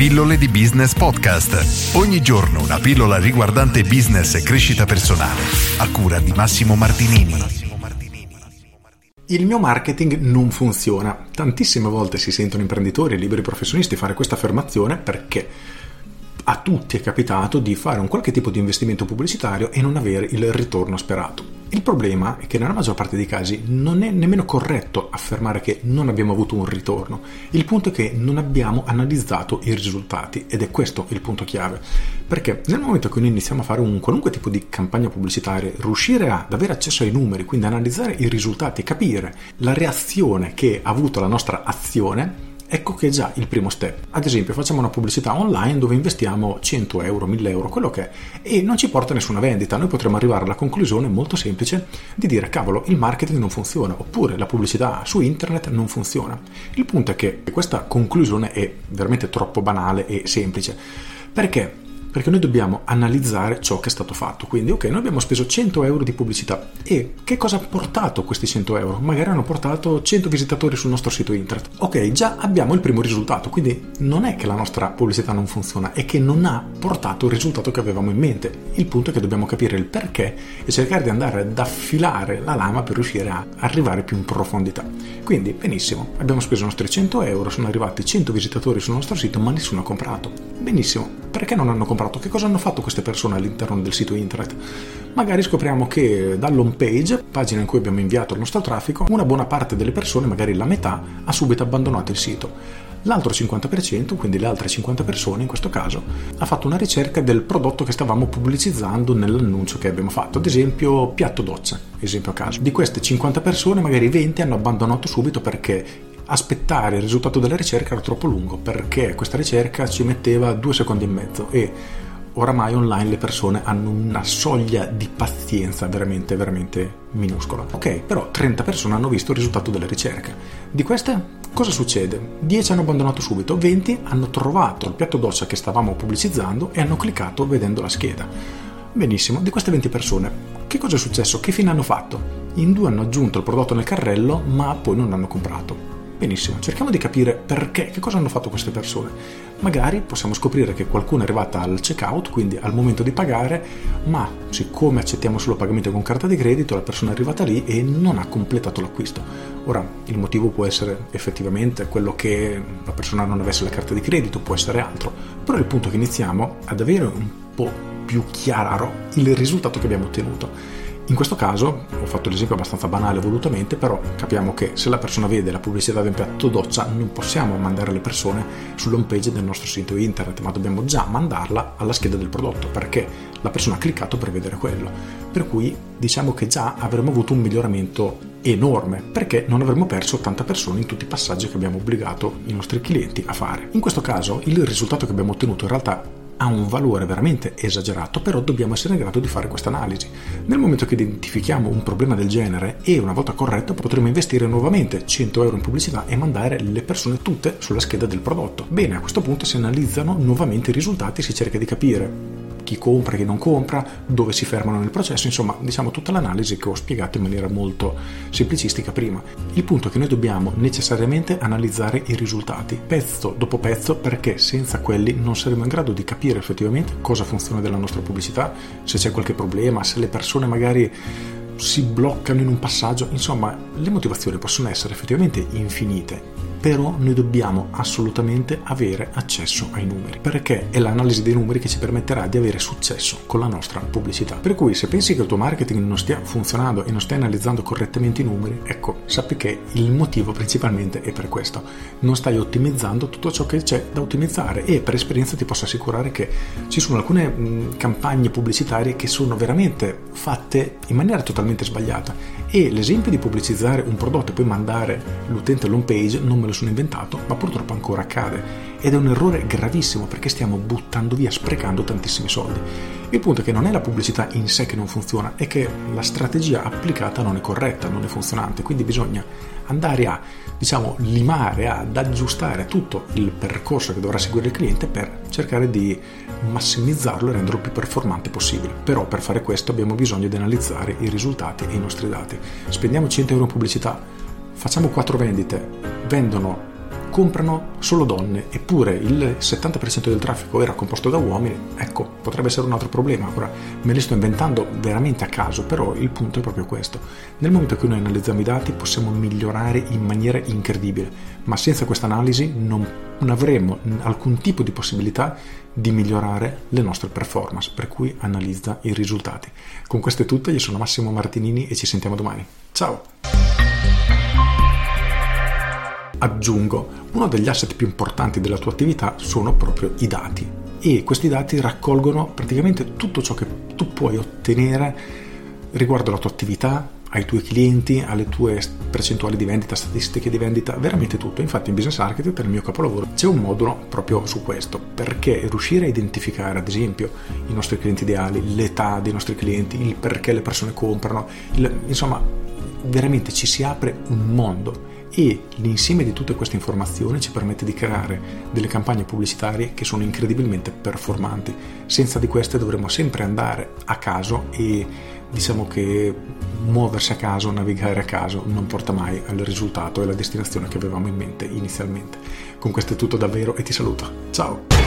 Pillole di Business Podcast. Ogni giorno una pillola riguardante business e crescita personale. A cura di Massimo Martinini. Il mio marketing non funziona. Tantissime volte si sentono imprenditori e liberi professionisti fare questa affermazione perché a tutti è capitato di fare un qualche tipo di investimento pubblicitario e non avere il ritorno sperato. Il problema è che nella maggior parte dei casi non è nemmeno corretto affermare che non abbiamo avuto un ritorno. Il punto è che non abbiamo analizzato i risultati ed è questo il punto chiave. Perché nel momento che noi iniziamo a fare un qualunque tipo di campagna pubblicitaria, riuscire ad avere accesso ai numeri, quindi analizzare i risultati e capire la reazione che ha avuto la nostra azione, ecco che è già il primo step. Ad esempio, facciamo una pubblicità online dove investiamo 100 euro, 1000 euro, quello che è, e non ci porta nessuna vendita. Noi potremmo arrivare alla conclusione molto semplice di dire: cavolo, il marketing non funziona, oppure la pubblicità su internet non funziona. Il punto è che questa conclusione è veramente troppo banale e semplice. Perché? Perché noi dobbiamo analizzare ciò che è stato fatto. Quindi, ok, noi abbiamo speso 100 euro di pubblicità e che cosa ha portato questi 100 euro? Magari hanno portato 100 visitatori sul nostro sito internet. Ok, già abbiamo il primo risultato, quindi non è che la nostra pubblicità non funziona, è che non ha portato il risultato che avevamo in mente. Il punto è che dobbiamo capire il perché e cercare di andare ad affilare la lama per riuscire a arrivare più in profondità. Quindi, benissimo, abbiamo speso i nostri 100 euro, sono arrivati 100 visitatori sul nostro sito, ma nessuno ha comprato. Benissimo, perché non hanno comprato? che cosa hanno fatto queste persone all'interno del sito internet. Magari scopriamo che dall'home page, pagina in cui abbiamo inviato il nostro traffico, una buona parte delle persone, magari la metà, ha subito abbandonato il sito. L'altro 50%, quindi le altre 50 persone in questo caso, ha fatto una ricerca del prodotto che stavamo pubblicizzando nell'annuncio che abbiamo fatto, ad esempio piatto doccia, esempio a caso. Di queste 50 persone magari 20 hanno abbandonato subito perché aspettare il risultato della ricerca era troppo lungo perché questa ricerca ci metteva due secondi e mezzo e oramai online le persone hanno una soglia di pazienza veramente veramente minuscola. Ok, però 30 persone hanno visto il risultato della ricerca. Di queste cosa succede? 10 hanno abbandonato subito, 20 hanno trovato il piatto doccia che stavamo pubblicizzando e hanno cliccato vedendo la scheda. Benissimo, di queste 20 persone, che cosa è successo? Che fine hanno fatto? In due hanno aggiunto il prodotto nel carrello, ma poi non hanno comprato. Benissimo, cerchiamo di capire perché, che cosa hanno fatto queste persone. Magari possiamo scoprire che qualcuno è arrivata al checkout, quindi al momento di pagare, ma siccome accettiamo solo pagamento con carta di credito, la persona è arrivata lì e non ha completato l'acquisto. Ora, il motivo può essere effettivamente quello che la persona non avesse la carta di credito, può essere altro, però il punto è che iniziamo ad avere un po' più chiaro il risultato che abbiamo ottenuto in questo caso, ho fatto l'esempio abbastanza banale volutamente, però capiamo che se la persona vede la pubblicità del piatto doccia non possiamo mandare le persone sull'home page del nostro sito internet, ma dobbiamo già mandarla alla scheda del prodotto perché la persona ha cliccato per vedere quello. Per cui diciamo che già avremmo avuto un miglioramento enorme perché non avremmo perso tante persone in tutti i passaggi che abbiamo obbligato i nostri clienti a fare. In questo caso il risultato che abbiamo ottenuto in realtà ha un valore veramente esagerato, però dobbiamo essere in grado di fare questa analisi. Nel momento che identifichiamo un problema del genere e una volta corretto potremo investire nuovamente 100 euro in pubblicità e mandare le persone tutte sulla scheda del prodotto. Bene, a questo punto si analizzano nuovamente i risultati e si cerca di capire chi compra, chi non compra, dove si fermano nel processo, insomma diciamo tutta l'analisi che ho spiegato in maniera molto semplicistica prima. Il punto è che noi dobbiamo necessariamente analizzare i risultati pezzo dopo pezzo perché senza quelli non saremo in grado di capire effettivamente cosa funziona della nostra pubblicità, se c'è qualche problema, se le persone magari si bloccano in un passaggio, insomma le motivazioni possono essere effettivamente infinite però noi dobbiamo assolutamente avere accesso ai numeri, perché è l'analisi dei numeri che ci permetterà di avere successo con la nostra pubblicità. Per cui se pensi che il tuo marketing non stia funzionando e non stai analizzando correttamente i numeri, ecco, sappi che il motivo principalmente è per questo. Non stai ottimizzando tutto ciò che c'è da ottimizzare e per esperienza ti posso assicurare che ci sono alcune mh, campagne pubblicitarie che sono veramente fatte in maniera totalmente sbagliata e l'esempio di pubblicizzare un prodotto e poi mandare l'utente all'home page non me lo sono inventato, ma purtroppo ancora accade ed è un errore gravissimo perché stiamo buttando via, sprecando tantissimi soldi. Il punto è che non è la pubblicità in sé che non funziona, è che la strategia applicata non è corretta, non è funzionante, quindi bisogna andare a diciamo limare, ad aggiustare tutto il percorso che dovrà seguire il cliente per cercare di massimizzarlo e renderlo più performante possibile. Però per fare questo abbiamo bisogno di analizzare i risultati e i nostri dati. Spendiamo 100 euro in pubblicità, facciamo 4 vendite, vendono comprano solo donne, eppure il 70% del traffico era composto da uomini, ecco, potrebbe essere un altro problema. Ora me li sto inventando veramente a caso, però il punto è proprio questo. Nel momento in cui noi analizziamo i dati possiamo migliorare in maniera incredibile, ma senza questa analisi non, non avremo alcun tipo di possibilità di migliorare le nostre performance, per cui analizza i risultati. Con questo è tutto, io sono Massimo Martinini e ci sentiamo domani. Ciao! Aggiungo, uno degli asset più importanti della tua attività sono proprio i dati. E questi dati raccolgono praticamente tutto ciò che tu puoi ottenere riguardo alla tua attività, ai tuoi clienti, alle tue percentuali di vendita, statistiche di vendita, veramente tutto. Infatti in Business Architect, nel mio capoluogo, c'è un modulo proprio su questo, perché riuscire a identificare ad esempio i nostri clienti ideali, l'età dei nostri clienti, il perché le persone comprano, il, insomma veramente ci si apre un mondo e l'insieme di tutte queste informazioni ci permette di creare delle campagne pubblicitarie che sono incredibilmente performanti. Senza di queste dovremmo sempre andare a caso e diciamo che muoversi a caso, navigare a caso non porta mai al risultato e alla destinazione che avevamo in mente inizialmente. Con questo è tutto davvero e ti saluto. Ciao!